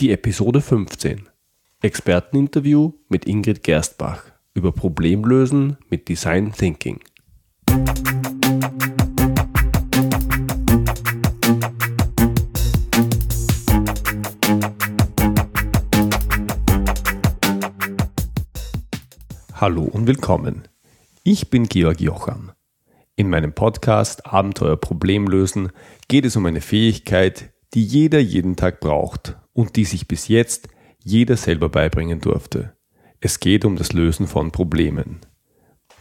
Die Episode 15. Experteninterview mit Ingrid Gerstbach über Problemlösen mit Design Thinking. Hallo und willkommen. Ich bin Georg Jocham. In meinem Podcast Abenteuer Problemlösen geht es um eine Fähigkeit, die jeder jeden Tag braucht und die sich bis jetzt jeder selber beibringen durfte. Es geht um das Lösen von Problemen.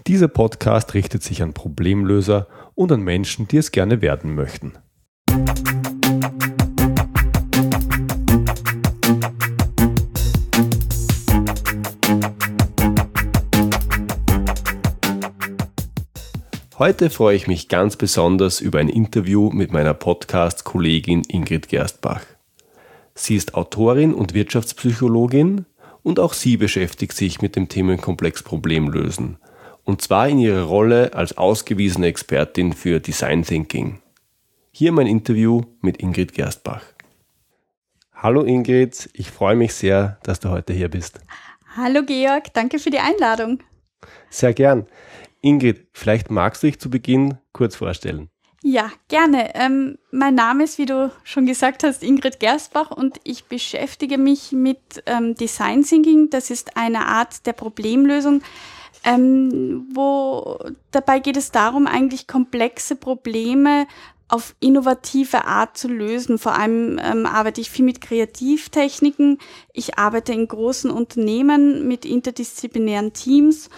Dieser Podcast richtet sich an Problemlöser und an Menschen, die es gerne werden möchten. Heute freue ich mich ganz besonders über ein Interview mit meiner Podcast-Kollegin Ingrid Gerstbach. Sie ist Autorin und Wirtschaftspsychologin und auch sie beschäftigt sich mit dem Themenkomplex Problemlösen. Und zwar in ihrer Rolle als ausgewiesene Expertin für Design Thinking. Hier mein Interview mit Ingrid Gerstbach. Hallo Ingrid, ich freue mich sehr, dass du heute hier bist. Hallo Georg, danke für die Einladung. Sehr gern. Ingrid, vielleicht magst du dich zu Beginn kurz vorstellen. Ja, gerne. Ähm, mein Name ist, wie du schon gesagt hast, Ingrid Gerstbach und ich beschäftige mich mit ähm, Design Thinking. Das ist eine Art der Problemlösung. Ähm, wo dabei geht es darum, eigentlich komplexe Probleme auf innovative Art zu lösen. Vor allem ähm, arbeite ich viel mit Kreativtechniken. Ich arbeite in großen Unternehmen mit interdisziplinären Teams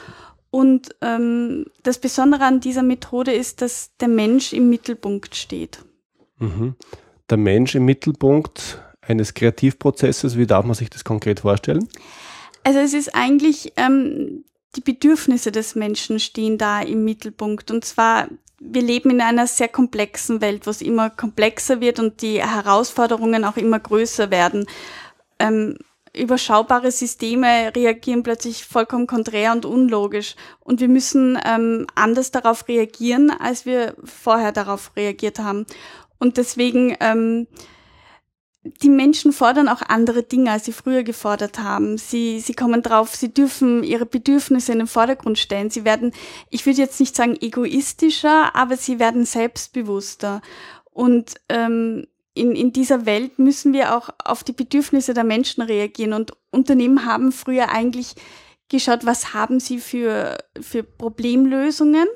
und ähm, das Besondere an dieser Methode ist, dass der Mensch im Mittelpunkt steht. Mhm. Der Mensch im Mittelpunkt eines Kreativprozesses, wie darf man sich das konkret vorstellen? Also es ist eigentlich, ähm, die Bedürfnisse des Menschen stehen da im Mittelpunkt. Und zwar, wir leben in einer sehr komplexen Welt, wo es immer komplexer wird und die Herausforderungen auch immer größer werden. Ähm, überschaubare Systeme reagieren plötzlich vollkommen konträr und unlogisch. Und wir müssen ähm, anders darauf reagieren, als wir vorher darauf reagiert haben. Und deswegen, ähm, die Menschen fordern auch andere Dinge, als sie früher gefordert haben. Sie, sie kommen drauf, sie dürfen ihre Bedürfnisse in den Vordergrund stellen. Sie werden, ich würde jetzt nicht sagen egoistischer, aber sie werden selbstbewusster. Und ähm, in, in dieser Welt müssen wir auch auf die Bedürfnisse der Menschen reagieren. Und Unternehmen haben früher eigentlich geschaut, was haben sie für, für Problemlösungen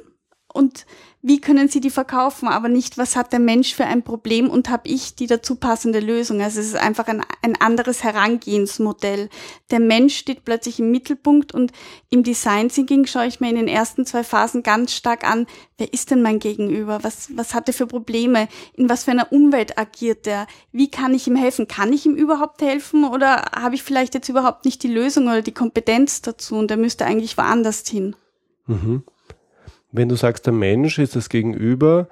und wie können sie die verkaufen, aber nicht, was hat der Mensch für ein Problem und habe ich die dazu passende Lösung. Also es ist einfach ein, ein anderes Herangehensmodell. Der Mensch steht plötzlich im Mittelpunkt und im Design Thinking schaue ich mir in den ersten zwei Phasen ganz stark an, wer ist denn mein Gegenüber? Was, was hat er für Probleme? In was für einer Umwelt agiert er? Wie kann ich ihm helfen? Kann ich ihm überhaupt helfen oder habe ich vielleicht jetzt überhaupt nicht die Lösung oder die Kompetenz dazu und er müsste eigentlich woanders hin? Mhm. Wenn du sagst, der Mensch ist das Gegenüber,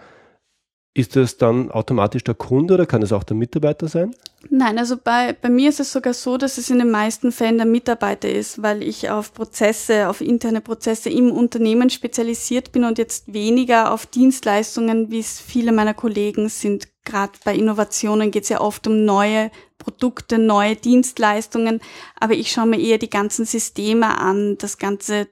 ist das dann automatisch der Kunde oder kann es auch der Mitarbeiter sein? Nein, also bei, bei mir ist es sogar so, dass es in den meisten Fällen der Mitarbeiter ist, weil ich auf Prozesse, auf interne Prozesse im Unternehmen spezialisiert bin und jetzt weniger auf Dienstleistungen, wie es viele meiner Kollegen sind. Gerade bei Innovationen geht es ja oft um neue Produkte, neue Dienstleistungen, aber ich schaue mir eher die ganzen Systeme an, das ganze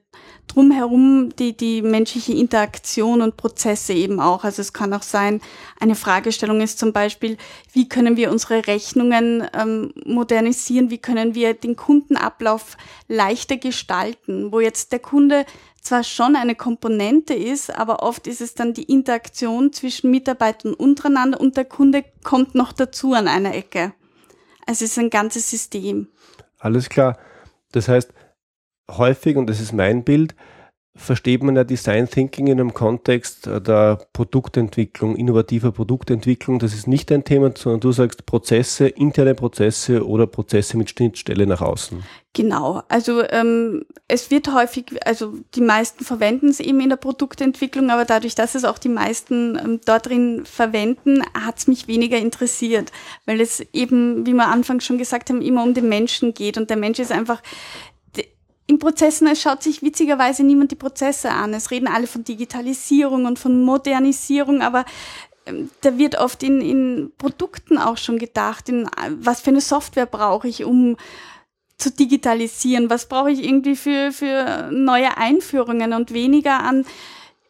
drumherum, die, die menschliche Interaktion und Prozesse eben auch. Also es kann auch sein, eine Fragestellung ist zum Beispiel, wie können wir unsere Rechnungen ähm, modernisieren, wie können wir den Kundenablauf leichter gestalten, wo jetzt der Kunde zwar schon eine Komponente ist, aber oft ist es dann die Interaktion zwischen Mitarbeitern untereinander und der Kunde kommt noch dazu an einer Ecke. Also es ist ein ganzes System. Alles klar. Das heißt, häufig, und das ist mein Bild, versteht man ja Design Thinking in einem Kontext der Produktentwicklung, innovativer Produktentwicklung. Das ist nicht ein Thema, sondern du sagst Prozesse, interne Prozesse oder Prozesse mit Schnittstelle nach außen. Genau, also ähm, es wird häufig, also die meisten verwenden es eben in der Produktentwicklung, aber dadurch, dass es auch die meisten ähm, dort drin verwenden, hat es mich weniger interessiert, weil es eben, wie wir anfangs schon gesagt haben, immer um den Menschen geht und der Mensch ist einfach in Prozessen, es schaut sich witzigerweise niemand die Prozesse an. Es reden alle von Digitalisierung und von Modernisierung, aber ähm, da wird oft in, in Produkten auch schon gedacht, in was für eine Software brauche ich, um zu digitalisieren, was brauche ich irgendwie für, für neue Einführungen und weniger an,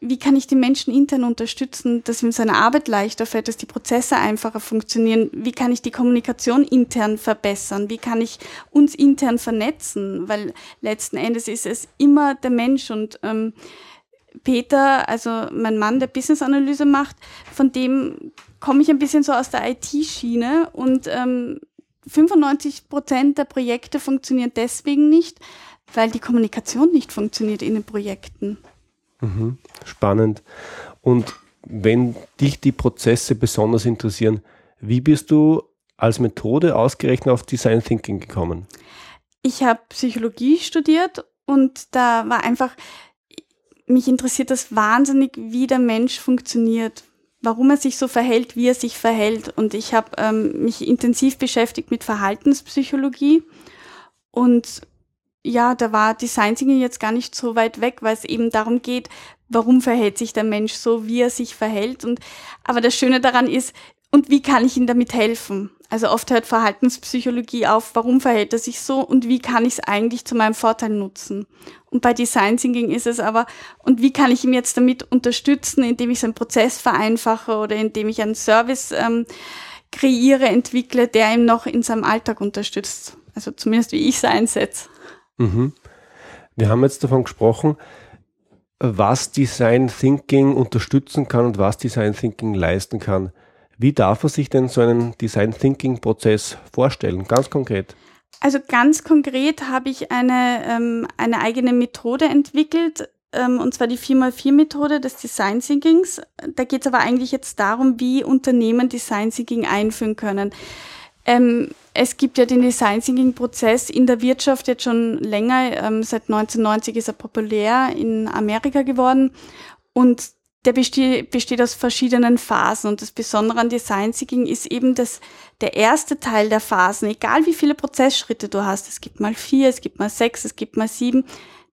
wie kann ich die Menschen intern unterstützen, dass ihm seine Arbeit leichter fällt, dass die Prozesse einfacher funktionieren, wie kann ich die Kommunikation intern verbessern, wie kann ich uns intern vernetzen, weil letzten Endes ist es immer der Mensch und ähm, Peter, also mein Mann, der Business-Analyse macht, von dem komme ich ein bisschen so aus der IT-Schiene und ähm, 95 Prozent der Projekte funktionieren deswegen nicht, weil die Kommunikation nicht funktioniert in den Projekten. Mhm. Spannend. Und wenn dich die Prozesse besonders interessieren, wie bist du als Methode ausgerechnet auf Design Thinking gekommen? Ich habe Psychologie studiert und da war einfach, mich interessiert das wahnsinnig, wie der Mensch funktioniert, warum er sich so verhält, wie er sich verhält. Und ich habe ähm, mich intensiv beschäftigt mit Verhaltenspsychologie und ja, da war Design Thinking jetzt gar nicht so weit weg, weil es eben darum geht, warum verhält sich der Mensch so, wie er sich verhält. Und aber das Schöne daran ist, und wie kann ich ihm damit helfen? Also oft hört Verhaltenspsychologie auf, warum verhält er sich so und wie kann ich es eigentlich zu meinem Vorteil nutzen? Und bei Design Thinking ist es aber, und wie kann ich ihm jetzt damit unterstützen, indem ich seinen Prozess vereinfache oder indem ich einen Service ähm, kreiere, entwickle, der ihm noch in seinem Alltag unterstützt. Also zumindest wie ich es einsetze. Mhm. Wir haben jetzt davon gesprochen, was Design Thinking unterstützen kann und was Design Thinking leisten kann. Wie darf man sich denn so einen Design Thinking Prozess vorstellen, ganz konkret? Also ganz konkret habe ich eine, ähm, eine eigene Methode entwickelt, ähm, und zwar die 4x4-Methode des Design Thinkings. Da geht es aber eigentlich jetzt darum, wie Unternehmen Design Thinking einführen können. Ähm, es gibt ja den Design Thinking Prozess in der Wirtschaft jetzt schon länger. Ähm, seit 1990 ist er populär in Amerika geworden und der besteht, besteht aus verschiedenen Phasen. Und das Besondere an Design Thinking ist eben, dass der erste Teil der Phasen, egal wie viele Prozessschritte du hast, es gibt mal vier, es gibt mal sechs, es gibt mal sieben,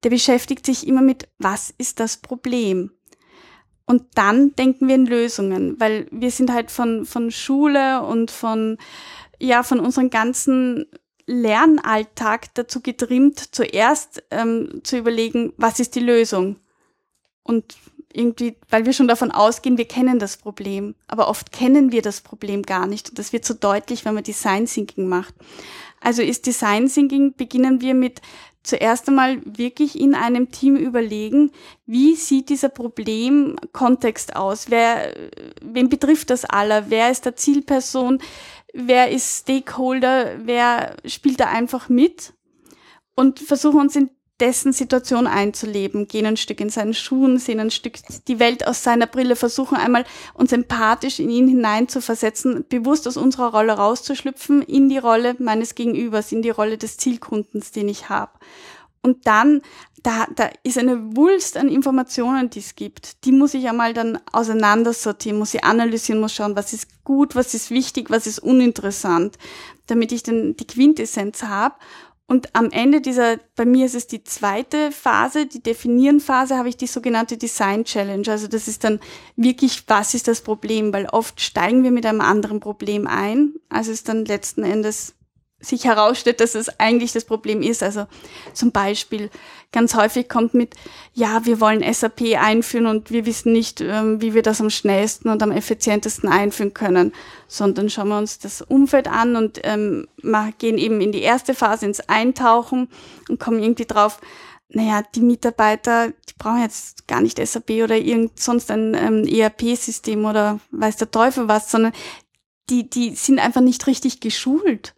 der beschäftigt sich immer mit, was ist das Problem? Und dann denken wir in Lösungen, weil wir sind halt von, von Schule und von ja von unserem ganzen Lernalltag dazu getrimmt, zuerst ähm, zu überlegen, was ist die Lösung? Und irgendwie, weil wir schon davon ausgehen, wir kennen das Problem. Aber oft kennen wir das Problem gar nicht. Und das wird so deutlich, wenn man Design Thinking macht. Also ist Design Thinking, beginnen wir mit zuerst einmal wirklich in einem Team überlegen, wie sieht dieser Problemkontext aus? Wer, wen betrifft das aller? Wer ist der Zielperson? wer ist Stakeholder, wer spielt da einfach mit und versuchen uns in dessen Situation einzuleben, gehen ein Stück in seinen Schuhen, sehen ein Stück die Welt aus seiner Brille, versuchen einmal uns empathisch in ihn hineinzuversetzen, bewusst aus unserer Rolle rauszuschlüpfen, in die Rolle meines Gegenübers, in die Rolle des Zielkundens, den ich habe. Und dann, da, da ist eine Wulst an Informationen, die es gibt. Die muss ich einmal dann auseinandersortieren, muss ich analysieren, muss schauen, was ist gut, was ist wichtig, was ist uninteressant, damit ich dann die Quintessenz habe. Und am Ende dieser, bei mir ist es die zweite Phase, die Definieren-Phase, habe ich die sogenannte Design Challenge. Also das ist dann wirklich, was ist das Problem? Weil oft steigen wir mit einem anderen Problem ein, als es dann letzten Endes sich herausstellt, dass es eigentlich das Problem ist. Also zum Beispiel ganz häufig kommt mit, ja, wir wollen SAP einführen und wir wissen nicht, ähm, wie wir das am schnellsten und am effizientesten einführen können, sondern schauen wir uns das Umfeld an und ähm, gehen eben in die erste Phase ins Eintauchen und kommen irgendwie drauf, naja, die Mitarbeiter, die brauchen jetzt gar nicht SAP oder irgend sonst ein ähm, ERP-System oder weiß der Teufel was, sondern die, die sind einfach nicht richtig geschult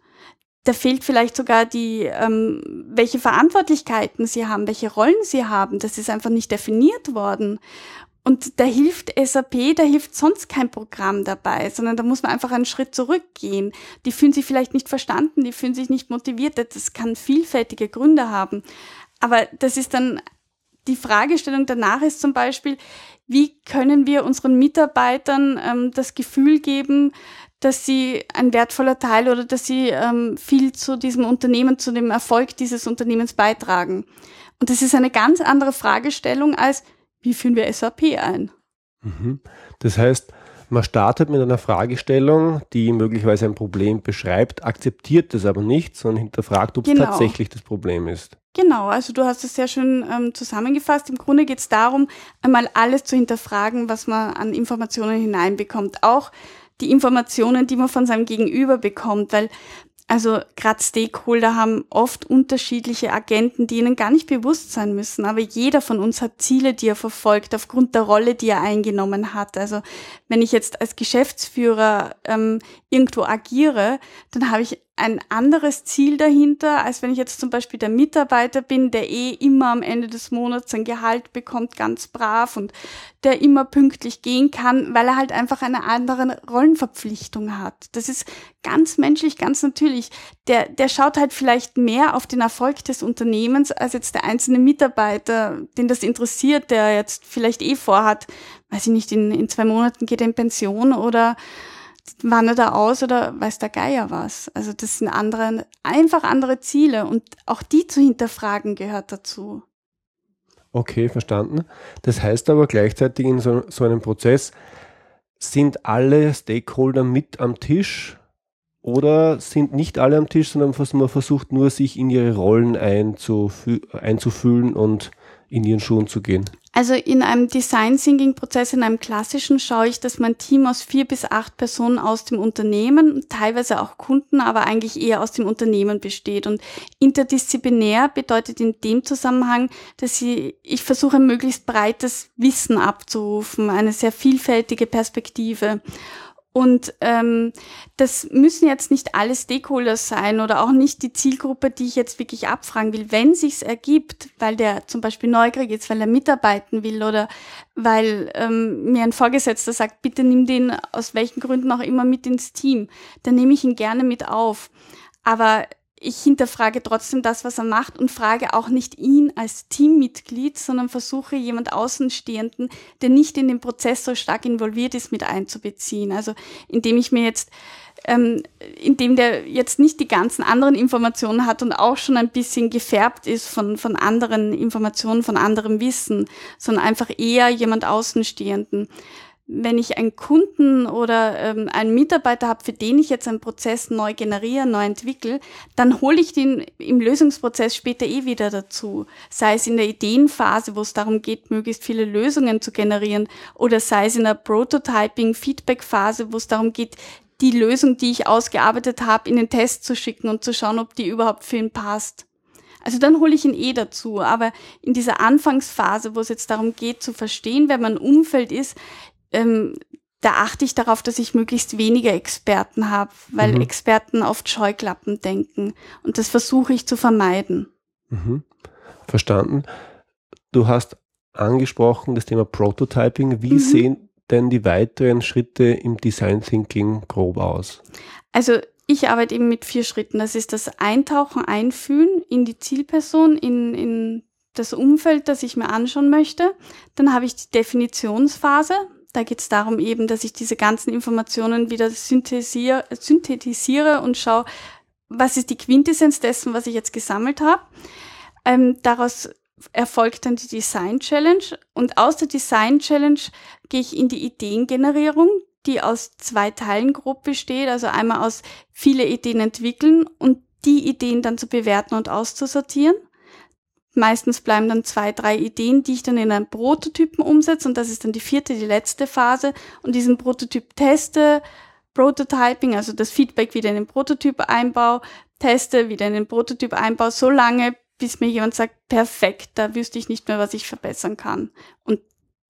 da fehlt vielleicht sogar die, ähm, welche Verantwortlichkeiten sie haben, welche Rollen sie haben. Das ist einfach nicht definiert worden. Und da hilft SAP, da hilft sonst kein Programm dabei, sondern da muss man einfach einen Schritt zurückgehen. Die fühlen sich vielleicht nicht verstanden, die fühlen sich nicht motiviert. Das kann vielfältige Gründe haben. Aber das ist dann die Fragestellung danach ist zum Beispiel, wie können wir unseren Mitarbeitern ähm, das Gefühl geben, dass sie ein wertvoller Teil oder dass sie ähm, viel zu diesem Unternehmen, zu dem Erfolg dieses Unternehmens beitragen. Und das ist eine ganz andere Fragestellung als, wie führen wir SAP ein? Mhm. Das heißt, Man startet mit einer Fragestellung, die möglicherweise ein Problem beschreibt, akzeptiert es aber nicht, sondern hinterfragt, ob es genau. tatsächlich das Problem ist. Genau, also du hast es sehr schön ähm, zusammengefasst. Im Grunde geht es darum, einmal alles zu hinterfragen, was man an Informationen hineinbekommt. Auch die Informationen, die man von seinem Gegenüber bekommt, weil also gerade Stakeholder haben oft unterschiedliche Agenten, die ihnen gar nicht bewusst sein müssen. Aber jeder von uns hat Ziele, die er verfolgt, aufgrund der Rolle, die er eingenommen hat. Also wenn ich jetzt als Geschäftsführer ähm, irgendwo agiere, dann habe ich ein anderes Ziel dahinter, als wenn ich jetzt zum Beispiel der Mitarbeiter bin, der eh immer am Ende des Monats sein Gehalt bekommt, ganz brav und der immer pünktlich gehen kann, weil er halt einfach eine andere Rollenverpflichtung hat. Das ist ganz menschlich, ganz natürlich. Der, der schaut halt vielleicht mehr auf den Erfolg des Unternehmens als jetzt der einzelne Mitarbeiter, den das interessiert, der jetzt vielleicht eh vorhat, weiß ich nicht, in, in zwei Monaten geht er in Pension oder wandert er aus oder weiß der Geier was. Also das sind andere, einfach andere Ziele und auch die zu hinterfragen gehört dazu. Okay, verstanden. Das heißt aber gleichzeitig in so, so einem Prozess, sind alle Stakeholder mit am Tisch oder sind nicht alle am Tisch, sondern man versucht nur, sich in ihre Rollen einzufühlen und in ihren Schuhen zu gehen? Also in einem Design Thinking Prozess, in einem klassischen, schaue ich, dass mein Team aus vier bis acht Personen aus dem Unternehmen, teilweise auch Kunden, aber eigentlich eher aus dem Unternehmen besteht. Und interdisziplinär bedeutet in dem Zusammenhang, dass ich, ich versuche, möglichst breites Wissen abzurufen, eine sehr vielfältige Perspektive. Und ähm, das müssen jetzt nicht alle Stakeholders sein oder auch nicht die Zielgruppe, die ich jetzt wirklich abfragen will. Wenn sich's ergibt, weil der zum Beispiel neugierig ist, weil er mitarbeiten will oder weil ähm, mir ein Vorgesetzter sagt, bitte nimm den aus welchen Gründen auch immer mit ins Team, dann nehme ich ihn gerne mit auf. Aber ich hinterfrage trotzdem das, was er macht und frage auch nicht ihn als Teammitglied, sondern versuche jemand Außenstehenden, der nicht in den Prozess so stark involviert ist, mit einzubeziehen. Also indem ich mir jetzt, ähm, indem der jetzt nicht die ganzen anderen Informationen hat und auch schon ein bisschen gefärbt ist von, von anderen Informationen, von anderem Wissen, sondern einfach eher jemand Außenstehenden wenn ich einen Kunden oder ähm, einen Mitarbeiter habe, für den ich jetzt einen Prozess neu generiere, neu entwickle, dann hole ich den im Lösungsprozess später eh wieder dazu. Sei es in der Ideenphase, wo es darum geht, möglichst viele Lösungen zu generieren, oder sei es in der Prototyping, Feedback-Phase, wo es darum geht, die Lösung, die ich ausgearbeitet habe, in den Test zu schicken und zu schauen, ob die überhaupt für ihn passt. Also dann hole ich ihn eh dazu. Aber in dieser Anfangsphase, wo es jetzt darum geht zu verstehen, wer mein Umfeld ist, ähm, da achte ich darauf, dass ich möglichst wenige Experten habe, weil mhm. Experten oft Scheuklappen denken. Und das versuche ich zu vermeiden. Mhm. Verstanden. Du hast angesprochen das Thema Prototyping. Wie mhm. sehen denn die weiteren Schritte im Design Thinking grob aus? Also ich arbeite eben mit vier Schritten. Das ist das Eintauchen, Einfühlen in die Zielperson, in, in das Umfeld, das ich mir anschauen möchte. Dann habe ich die Definitionsphase. Da geht es darum eben, dass ich diese ganzen Informationen wieder synthetisiere, synthetisiere und schaue, was ist die Quintessenz dessen, was ich jetzt gesammelt habe. Ähm, daraus erfolgt dann die Design Challenge und aus der Design Challenge gehe ich in die Ideengenerierung, die aus zwei Teilen grob besteht, also einmal aus viele Ideen entwickeln und die Ideen dann zu bewerten und auszusortieren. Meistens bleiben dann zwei, drei Ideen, die ich dann in einen Prototypen umsetze und das ist dann die vierte, die letzte Phase und diesen Prototyp teste, Prototyping, also das Feedback wieder in den Prototyp einbau, teste, wieder in den Prototyp einbau, so lange, bis mir jemand sagt, perfekt, da wüsste ich nicht mehr, was ich verbessern kann. Und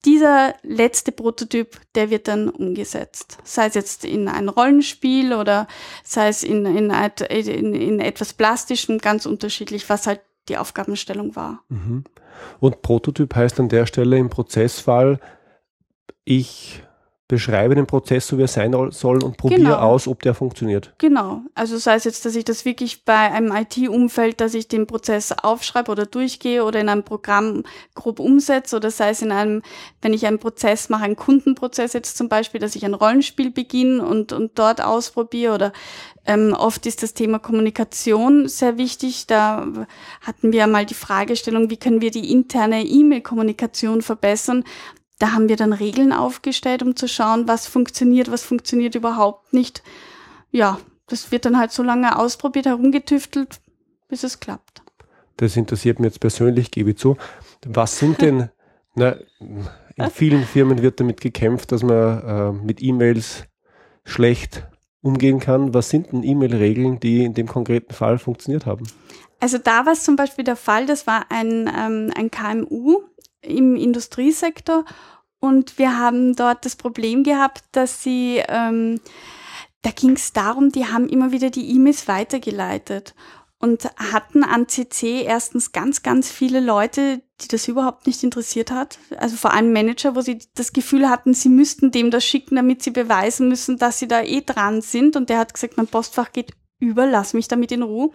dieser letzte Prototyp, der wird dann umgesetzt. Sei es jetzt in ein Rollenspiel oder sei es in, in, in, in etwas Plastischem, ganz unterschiedlich, was halt die Aufgabenstellung war. Mhm. Und Prototyp heißt an der Stelle im Prozessfall, ich beschreibe den Prozess, so wie er sein soll und probiere genau. aus, ob der funktioniert. Genau. Also sei es jetzt, dass ich das wirklich bei einem IT-Umfeld, dass ich den Prozess aufschreibe oder durchgehe oder in einem Programm grob umsetze oder sei es in einem, wenn ich einen Prozess mache, einen Kundenprozess jetzt zum Beispiel, dass ich ein Rollenspiel beginne und, und dort ausprobiere oder ähm, oft ist das Thema Kommunikation sehr wichtig. Da hatten wir mal die Fragestellung, wie können wir die interne E-Mail-Kommunikation verbessern? Da haben wir dann Regeln aufgestellt, um zu schauen, was funktioniert, was funktioniert überhaupt nicht. Ja, das wird dann halt so lange ausprobiert, herumgetüftelt, bis es klappt. Das interessiert mich jetzt persönlich, gebe ich zu. Was sind denn, na, in vielen Firmen wird damit gekämpft, dass man äh, mit E-Mails schlecht umgehen kann. Was sind denn E-Mail-Regeln, die in dem konkreten Fall funktioniert haben? Also da war es zum Beispiel der Fall, das war ein, ähm, ein KMU im Industriesektor und wir haben dort das Problem gehabt, dass sie, ähm, da ging es darum, die haben immer wieder die E-Mails weitergeleitet und hatten an CC erstens ganz, ganz viele Leute, die das überhaupt nicht interessiert hat. Also vor allem Manager, wo sie das Gefühl hatten, sie müssten dem das schicken, damit sie beweisen müssen, dass sie da eh dran sind. Und der hat gesagt, mein Postfach geht über, lass mich damit in Ruhe.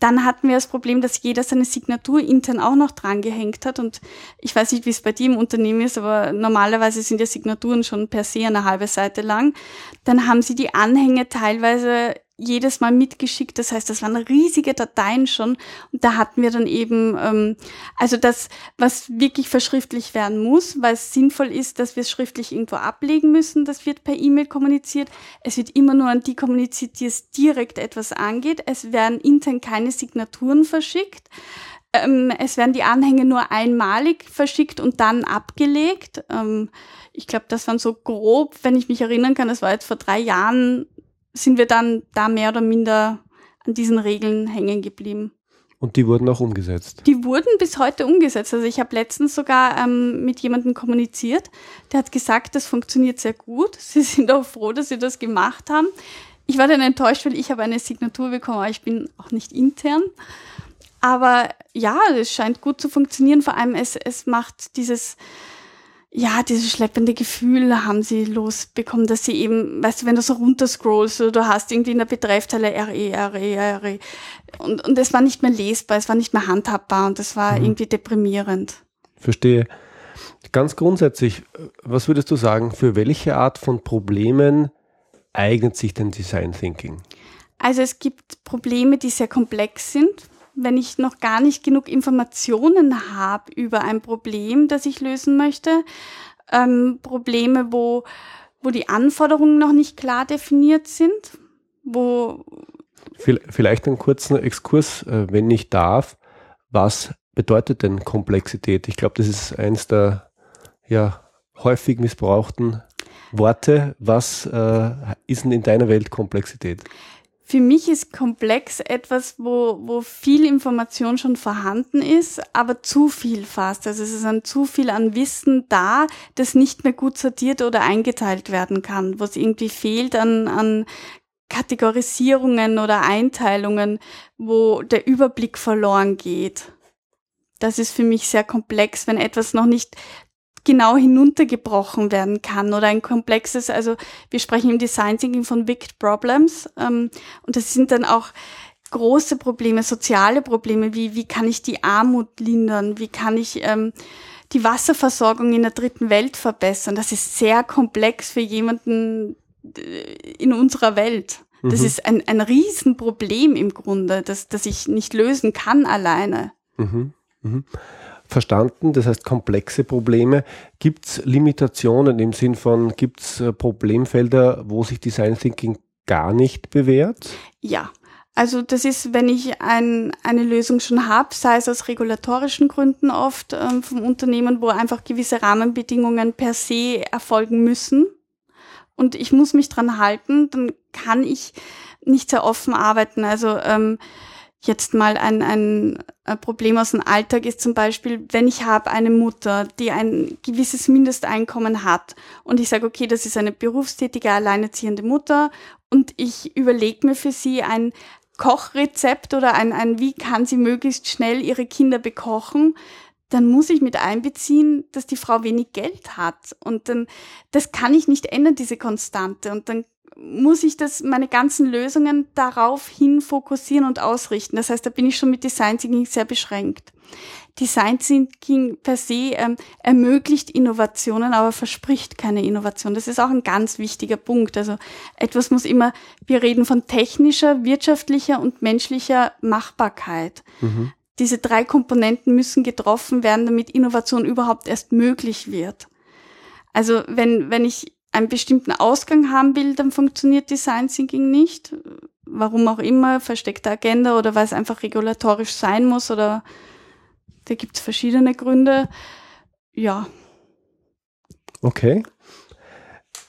Dann hatten wir das Problem, dass jeder seine Signatur intern auch noch dran gehängt hat. Und ich weiß nicht, wie es bei dir im Unternehmen ist, aber normalerweise sind ja Signaturen schon per se eine halbe Seite lang. Dann haben sie die Anhänge teilweise jedes Mal mitgeschickt. Das heißt, das waren riesige Dateien schon. Und da hatten wir dann eben, ähm, also das, was wirklich verschriftlich werden muss, weil es sinnvoll ist, dass wir es schriftlich irgendwo ablegen müssen. Das wird per E-Mail kommuniziert. Es wird immer nur an die kommuniziert, die es direkt etwas angeht. Es werden intern keine Signaturen verschickt. Ähm, es werden die Anhänge nur einmalig verschickt und dann abgelegt. Ähm, ich glaube, das waren so grob, wenn ich mich erinnern kann, das war jetzt vor drei Jahren sind wir dann da mehr oder minder an diesen Regeln hängen geblieben. Und die wurden auch umgesetzt? Die wurden bis heute umgesetzt. Also ich habe letztens sogar ähm, mit jemandem kommuniziert, der hat gesagt, das funktioniert sehr gut. Sie sind auch froh, dass sie das gemacht haben. Ich war dann enttäuscht, weil ich habe eine Signatur bekommen, aber ich bin auch nicht intern. Aber ja, es scheint gut zu funktionieren. Vor allem es, es macht dieses ja, dieses schleppende Gefühl haben sie losbekommen, dass sie eben, weißt du, wenn du so runterscrollst oder du hast irgendwie in der Betreffzeile RE, RE, RE und, und es war nicht mehr lesbar, es war nicht mehr handhabbar und das war mhm. irgendwie deprimierend. Verstehe. Ganz grundsätzlich, was würdest du sagen, für welche Art von Problemen eignet sich denn Design Thinking? Also es gibt Probleme, die sehr komplex sind, wenn ich noch gar nicht genug Informationen habe über ein Problem, das ich lösen möchte, ähm, Probleme, wo, wo die Anforderungen noch nicht klar definiert sind, wo Vielleicht einen kurzen Exkurs, äh, wenn ich darf. Was bedeutet denn Komplexität? Ich glaube, das ist eins der ja, häufig missbrauchten Worte. Was äh, ist denn in deiner Welt Komplexität? Für mich ist komplex etwas, wo, wo viel Information schon vorhanden ist, aber zu viel fast. Also es ist ein zu viel an Wissen da, das nicht mehr gut sortiert oder eingeteilt werden kann, wo es irgendwie fehlt an, an Kategorisierungen oder Einteilungen, wo der Überblick verloren geht. Das ist für mich sehr komplex, wenn etwas noch nicht genau hinuntergebrochen werden kann oder ein komplexes, also wir sprechen im Design Thinking von Wicked Problems ähm, und das sind dann auch große Probleme, soziale Probleme, wie wie kann ich die Armut lindern, wie kann ich ähm, die Wasserversorgung in der dritten Welt verbessern. Das ist sehr komplex für jemanden äh, in unserer Welt. Das mhm. ist ein, ein Riesenproblem im Grunde, das, das ich nicht lösen kann alleine. Mhm. Mhm verstanden, das heißt komplexe Probleme. Gibt es Limitationen im Sinn von, gibt es äh, Problemfelder, wo sich Design Thinking gar nicht bewährt? Ja. Also das ist, wenn ich ein, eine Lösung schon habe, sei es aus regulatorischen Gründen oft ähm, vom Unternehmen, wo einfach gewisse Rahmenbedingungen per se erfolgen müssen und ich muss mich dran halten, dann kann ich nicht sehr offen arbeiten. Also ähm, Jetzt mal ein, ein Problem aus dem Alltag ist zum Beispiel, wenn ich habe eine Mutter, die ein gewisses Mindesteinkommen hat und ich sage, okay, das ist eine berufstätige, alleinerziehende Mutter und ich überlege mir für sie ein Kochrezept oder ein, ein, wie kann sie möglichst schnell ihre Kinder bekochen, dann muss ich mit einbeziehen, dass die Frau wenig Geld hat. Und dann, das kann ich nicht ändern, diese Konstante. Und dann muss ich das, meine ganzen Lösungen darauf hin fokussieren und ausrichten. Das heißt, da bin ich schon mit Design Thinking sehr beschränkt. Design Thinking per se ähm, ermöglicht Innovationen, aber verspricht keine Innovation. Das ist auch ein ganz wichtiger Punkt. Also etwas muss immer, wir reden von technischer, wirtschaftlicher und menschlicher Machbarkeit. Mhm. Diese drei Komponenten müssen getroffen werden, damit Innovation überhaupt erst möglich wird. Also wenn, wenn ich einen bestimmten Ausgang haben will, dann funktioniert Design Thinking nicht. Warum auch immer, versteckte Agenda oder weil es einfach regulatorisch sein muss oder da gibt es verschiedene Gründe. Ja. Okay.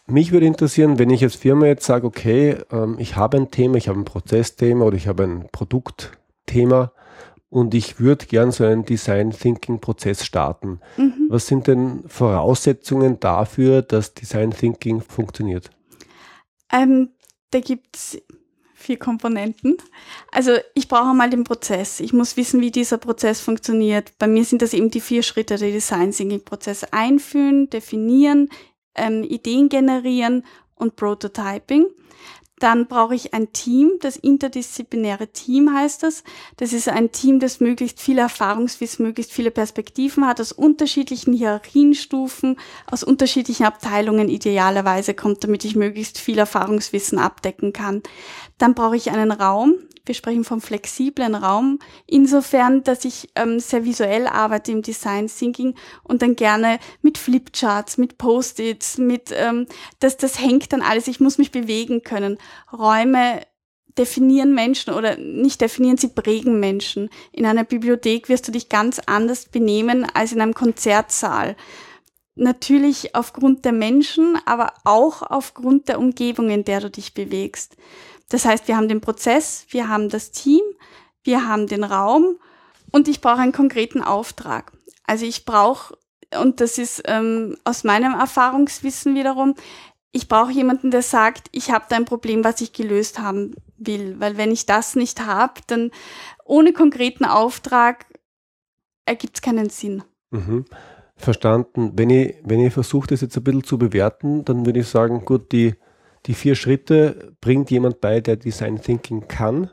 Mich würde interessieren, wenn ich als Firma jetzt sage, okay, ähm, ich habe ein Thema, ich habe ein Prozessthema oder ich habe ein Produktthema und ich würde gern so einen Design Thinking Prozess starten. Mhm. Was sind denn Voraussetzungen dafür, dass Design Thinking funktioniert? Ähm, da gibt es vier Komponenten. Also ich brauche mal den Prozess. Ich muss wissen, wie dieser Prozess funktioniert. Bei mir sind das eben die vier Schritte der Design Thinking Prozess. Einführen, definieren, ähm, Ideen generieren und Prototyping. Dann brauche ich ein Team, das interdisziplinäre Team heißt das. Das ist ein Team, das möglichst viel Erfahrungswissen, möglichst viele Perspektiven hat, aus unterschiedlichen Hierarchienstufen, aus unterschiedlichen Abteilungen idealerweise kommt, damit ich möglichst viel Erfahrungswissen abdecken kann. Dann brauche ich einen Raum, wir sprechen vom flexiblen Raum, insofern, dass ich ähm, sehr visuell arbeite im Design Thinking und dann gerne mit Flipcharts, mit Post-its, mit, ähm, das, das hängt dann alles. Ich muss mich bewegen können. Räume definieren Menschen oder nicht definieren, sie prägen Menschen. In einer Bibliothek wirst du dich ganz anders benehmen als in einem Konzertsaal. Natürlich aufgrund der Menschen, aber auch aufgrund der Umgebung, in der du dich bewegst. Das heißt, wir haben den Prozess, wir haben das Team, wir haben den Raum und ich brauche einen konkreten Auftrag. Also ich brauche, und das ist ähm, aus meinem Erfahrungswissen wiederum, ich brauche jemanden, der sagt, ich habe da ein Problem, was ich gelöst haben will. Weil wenn ich das nicht habe, dann ohne konkreten Auftrag ergibt es keinen Sinn. Mhm. Verstanden. Wenn ich, wenn ich versuche, das jetzt ein bisschen zu bewerten, dann würde ich sagen, gut, die, die vier Schritte bringt jemand bei, der Design Thinking kann.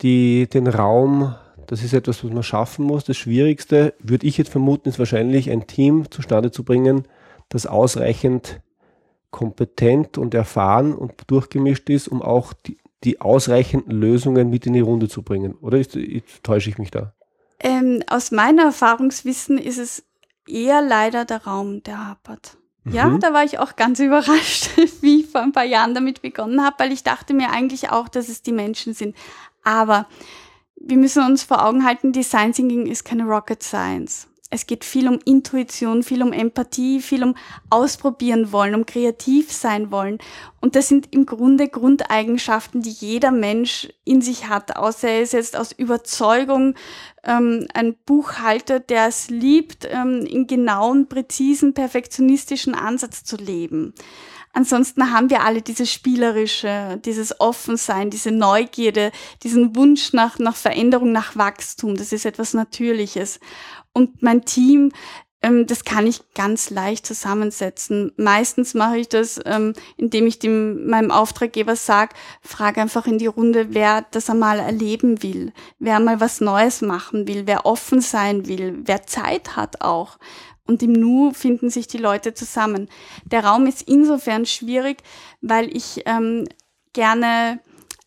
Die, den Raum, das ist etwas, was man schaffen muss. Das Schwierigste, würde ich jetzt vermuten, ist wahrscheinlich ein Team zustande zu bringen, das ausreichend kompetent und erfahren und durchgemischt ist, um auch die, die ausreichenden Lösungen mit in die Runde zu bringen. Oder ist, täusche ich mich da? Ähm, aus meinem Erfahrungswissen ist es eher leider der Raum, der hapert. Ja, mhm. da war ich auch ganz überrascht, wie ich vor ein paar Jahren damit begonnen habe, weil ich dachte mir eigentlich auch, dass es die Menschen sind. Aber wir müssen uns vor Augen halten, Design Thinking ist keine Rocket Science. Es geht viel um Intuition, viel um Empathie, viel um ausprobieren wollen, um kreativ sein wollen. Und das sind im Grunde Grundeigenschaften, die jeder Mensch in sich hat, außer er ist jetzt aus Überzeugung ähm, ein Buchhalter, der es liebt, ähm, in genauen, präzisen, perfektionistischen Ansatz zu leben. Ansonsten haben wir alle dieses Spielerische, dieses Offensein, diese Neugierde, diesen Wunsch nach, nach Veränderung, nach Wachstum. Das ist etwas Natürliches. Und mein Team, ähm, das kann ich ganz leicht zusammensetzen. Meistens mache ich das, ähm, indem ich dem, meinem Auftraggeber sage, frage einfach in die Runde, wer das einmal erleben will, wer mal was Neues machen will, wer offen sein will, wer Zeit hat auch. Und im Nu finden sich die Leute zusammen. Der Raum ist insofern schwierig, weil ich ähm, gerne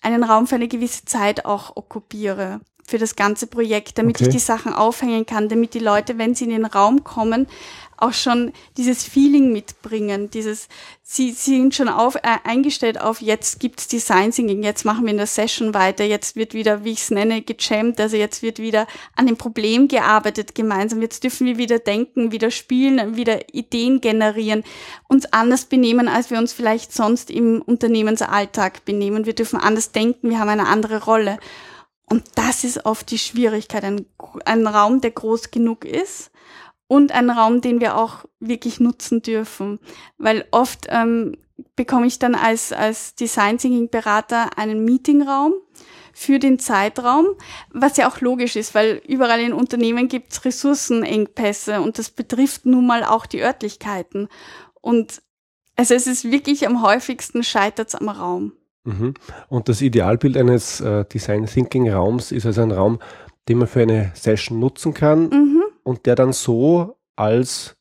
einen Raum für eine gewisse Zeit auch okkupiere für das ganze Projekt, damit okay. ich die Sachen aufhängen kann, damit die Leute, wenn sie in den Raum kommen, auch schon dieses Feeling mitbringen, dieses, sie, sie sind schon auf, äh, eingestellt auf, jetzt gibt's Design Thinking, jetzt machen wir in der Session weiter, jetzt wird wieder, wie ich es nenne, gejammt, also jetzt wird wieder an dem Problem gearbeitet gemeinsam, jetzt dürfen wir wieder denken, wieder spielen, wieder Ideen generieren, uns anders benehmen, als wir uns vielleicht sonst im Unternehmensalltag benehmen. Wir dürfen anders denken, wir haben eine andere Rolle. Und das ist oft die Schwierigkeit, ein, ein Raum, der groß genug ist und ein Raum, den wir auch wirklich nutzen dürfen. Weil oft ähm, bekomme ich dann als, als Design Thinking Berater einen Meetingraum für den Zeitraum, was ja auch logisch ist, weil überall in Unternehmen gibt es Ressourcenengpässe und das betrifft nun mal auch die Örtlichkeiten. Und also es ist wirklich am häufigsten scheitert am Raum. Mhm. Und das Idealbild eines äh, Design Thinking Raums ist also ein Raum, den man für eine Session nutzen kann mhm. und der dann so als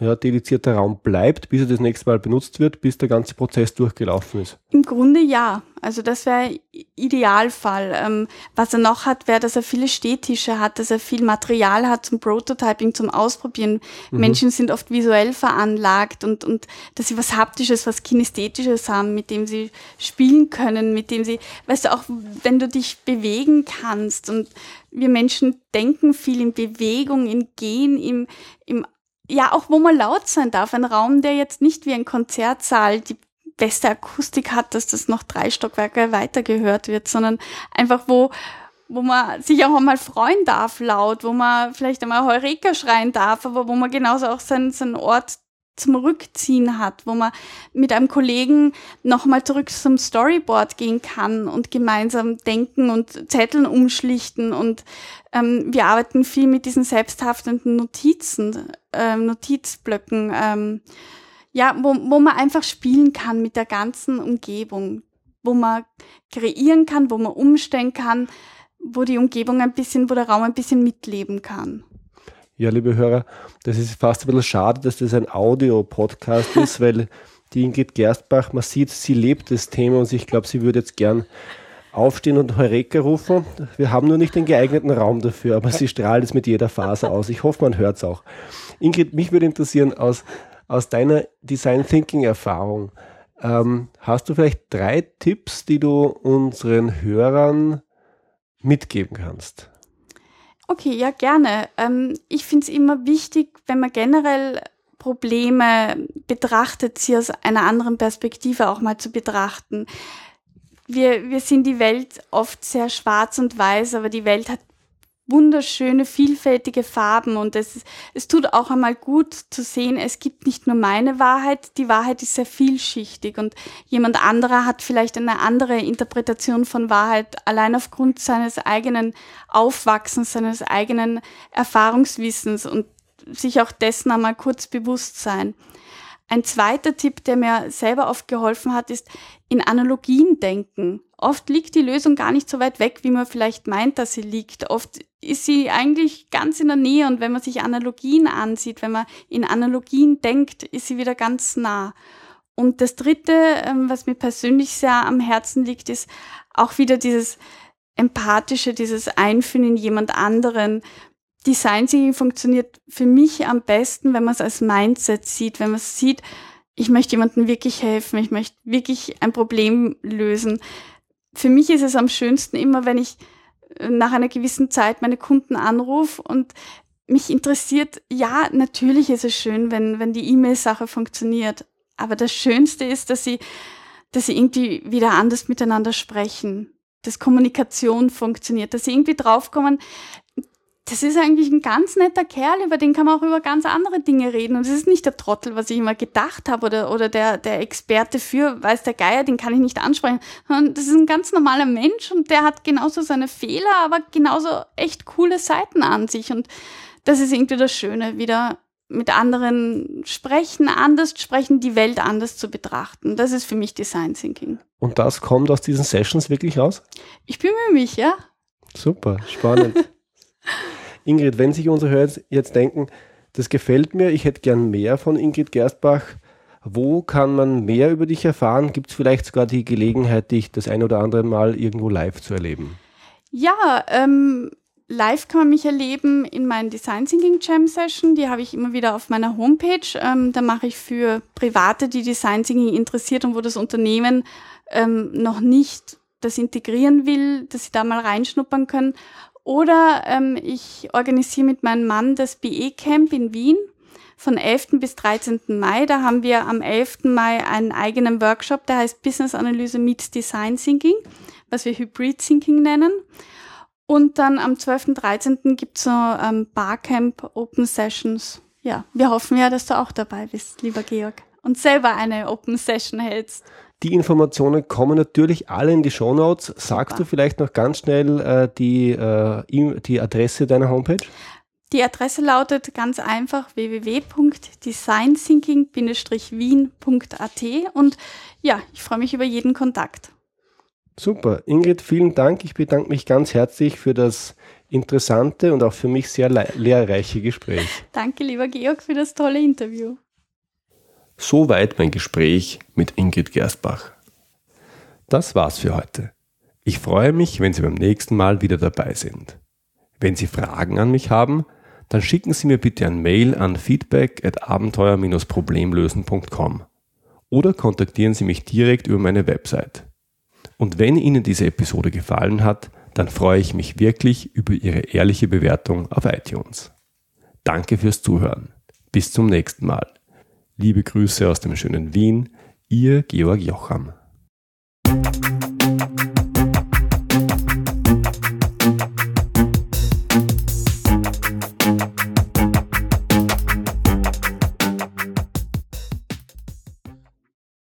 ja, dedizierter Raum bleibt, bis er das nächste Mal benutzt wird, bis der ganze Prozess durchgelaufen ist? Im Grunde ja. Also das wäre Idealfall. Ähm, was er noch hat, wäre, dass er viele Stehtische hat, dass er viel Material hat zum Prototyping, zum Ausprobieren. Mhm. Menschen sind oft visuell veranlagt und, und dass sie was Haptisches, was Kinästhetisches haben, mit dem sie spielen können, mit dem sie, weißt du, auch wenn du dich bewegen kannst und wir Menschen denken viel in Bewegung, in Gehen, im, im ja, auch wo man laut sein darf. Ein Raum, der jetzt nicht wie ein Konzertsaal die beste Akustik hat, dass das noch drei Stockwerke weiter gehört wird, sondern einfach wo, wo man sich auch einmal freuen darf laut, wo man vielleicht einmal Heureka schreien darf, aber wo man genauso auch seinen, seinen Ort zum Rückziehen hat, wo man mit einem Kollegen nochmal zurück zum Storyboard gehen kann und gemeinsam denken und Zetteln umschlichten. Und ähm, wir arbeiten viel mit diesen selbsthaftenden Notizen, ähm, Notizblöcken, ähm, ja, wo, wo man einfach spielen kann mit der ganzen Umgebung, wo man kreieren kann, wo man umstellen kann, wo die Umgebung ein bisschen, wo der Raum ein bisschen mitleben kann. Ja, liebe Hörer, das ist fast ein bisschen schade, dass das ein Audio-Podcast ist, weil die Ingrid Gerstbach, man sieht, sie lebt das Thema und ich glaube, sie würde jetzt gern aufstehen und Heureka rufen. Wir haben nur nicht den geeigneten Raum dafür, aber sie strahlt es mit jeder Phase aus. Ich hoffe, man hört es auch. Ingrid, mich würde interessieren, aus, aus deiner Design Thinking Erfahrung, ähm, hast du vielleicht drei Tipps, die du unseren Hörern mitgeben kannst? Okay, ja, gerne. Ähm, ich finde es immer wichtig, wenn man generell Probleme betrachtet, sie aus einer anderen Perspektive auch mal zu betrachten. Wir, wir sehen die Welt oft sehr schwarz und weiß, aber die Welt hat wunderschöne, vielfältige Farben und es, es tut auch einmal gut zu sehen, es gibt nicht nur meine Wahrheit, die Wahrheit ist sehr vielschichtig und jemand anderer hat vielleicht eine andere Interpretation von Wahrheit allein aufgrund seines eigenen Aufwachsens, seines eigenen Erfahrungswissens und sich auch dessen einmal kurz bewusst sein. Ein zweiter Tipp, der mir selber oft geholfen hat, ist in Analogien denken. Oft liegt die Lösung gar nicht so weit weg, wie man vielleicht meint, dass sie liegt. Oft ist sie eigentlich ganz in der Nähe und wenn man sich Analogien ansieht, wenn man in Analogien denkt, ist sie wieder ganz nah. Und das Dritte, ähm, was mir persönlich sehr am Herzen liegt, ist auch wieder dieses Empathische, dieses Einfühlen in jemand anderen, Design Thinking funktioniert für mich am besten, wenn man es als Mindset sieht, wenn man sieht, ich möchte jemandem wirklich helfen, ich möchte wirklich ein Problem lösen. Für mich ist es am schönsten immer, wenn ich äh, nach einer gewissen Zeit meine Kunden anrufe und mich interessiert, ja, natürlich ist es schön, wenn, wenn die E-Mail-Sache funktioniert. Aber das Schönste ist, dass sie, dass sie irgendwie wieder anders miteinander sprechen, dass Kommunikation funktioniert, dass sie irgendwie draufkommen, das ist eigentlich ein ganz netter Kerl, über den kann man auch über ganz andere Dinge reden. Und es ist nicht der Trottel, was ich immer gedacht habe, oder, oder der, der Experte für, weiß der Geier, den kann ich nicht ansprechen. Das ist ein ganz normaler Mensch und der hat genauso seine Fehler, aber genauso echt coole Seiten an sich. Und das ist irgendwie das Schöne, wieder mit anderen sprechen, anders sprechen, die Welt anders zu betrachten. Das ist für mich Design Thinking. Und das kommt aus diesen Sessions wirklich raus? Ich bemühe mich, ja. Super, spannend. Ingrid, wenn sich unsere Hörer jetzt denken, das gefällt mir, ich hätte gern mehr von Ingrid Gerstbach, wo kann man mehr über dich erfahren? Gibt es vielleicht sogar die Gelegenheit, dich das ein oder andere Mal irgendwo live zu erleben? Ja, ähm, live kann man mich erleben in meinen Design Thinking Jam Session. Die habe ich immer wieder auf meiner Homepage. Ähm, da mache ich für Private, die Design Thinking interessiert und wo das Unternehmen ähm, noch nicht das integrieren will, dass sie da mal reinschnuppern können. Oder ähm, ich organisiere mit meinem Mann das BE-Camp in Wien von 11. bis 13. Mai. Da haben wir am 11. Mai einen eigenen Workshop, der heißt Business Analyse meets Design Thinking, was wir Hybrid Thinking nennen. Und dann am 12. und 13. gibt es so ähm, Barcamp Open Sessions. Ja, wir hoffen ja, dass du auch dabei bist, lieber Georg, und selber eine Open Session hältst. Die Informationen kommen natürlich alle in die Show Notes. Sagst Super. du vielleicht noch ganz schnell äh, die, äh, die Adresse deiner Homepage? Die Adresse lautet ganz einfach www.designthinking-wien.at und ja, ich freue mich über jeden Kontakt. Super. Ingrid, vielen Dank. Ich bedanke mich ganz herzlich für das interessante und auch für mich sehr lehrreiche Gespräch. Danke, lieber Georg, für das tolle Interview. Soweit mein Gespräch mit Ingrid Gerstbach. Das war's für heute. Ich freue mich, wenn Sie beim nächsten Mal wieder dabei sind. Wenn Sie Fragen an mich haben, dann schicken Sie mir bitte ein Mail an feedback at abenteuer-problemlösen.com oder kontaktieren Sie mich direkt über meine Website. Und wenn Ihnen diese Episode gefallen hat, dann freue ich mich wirklich über Ihre ehrliche Bewertung auf iTunes. Danke fürs Zuhören. Bis zum nächsten Mal. Liebe Grüße aus dem schönen Wien, Ihr Georg Jocham.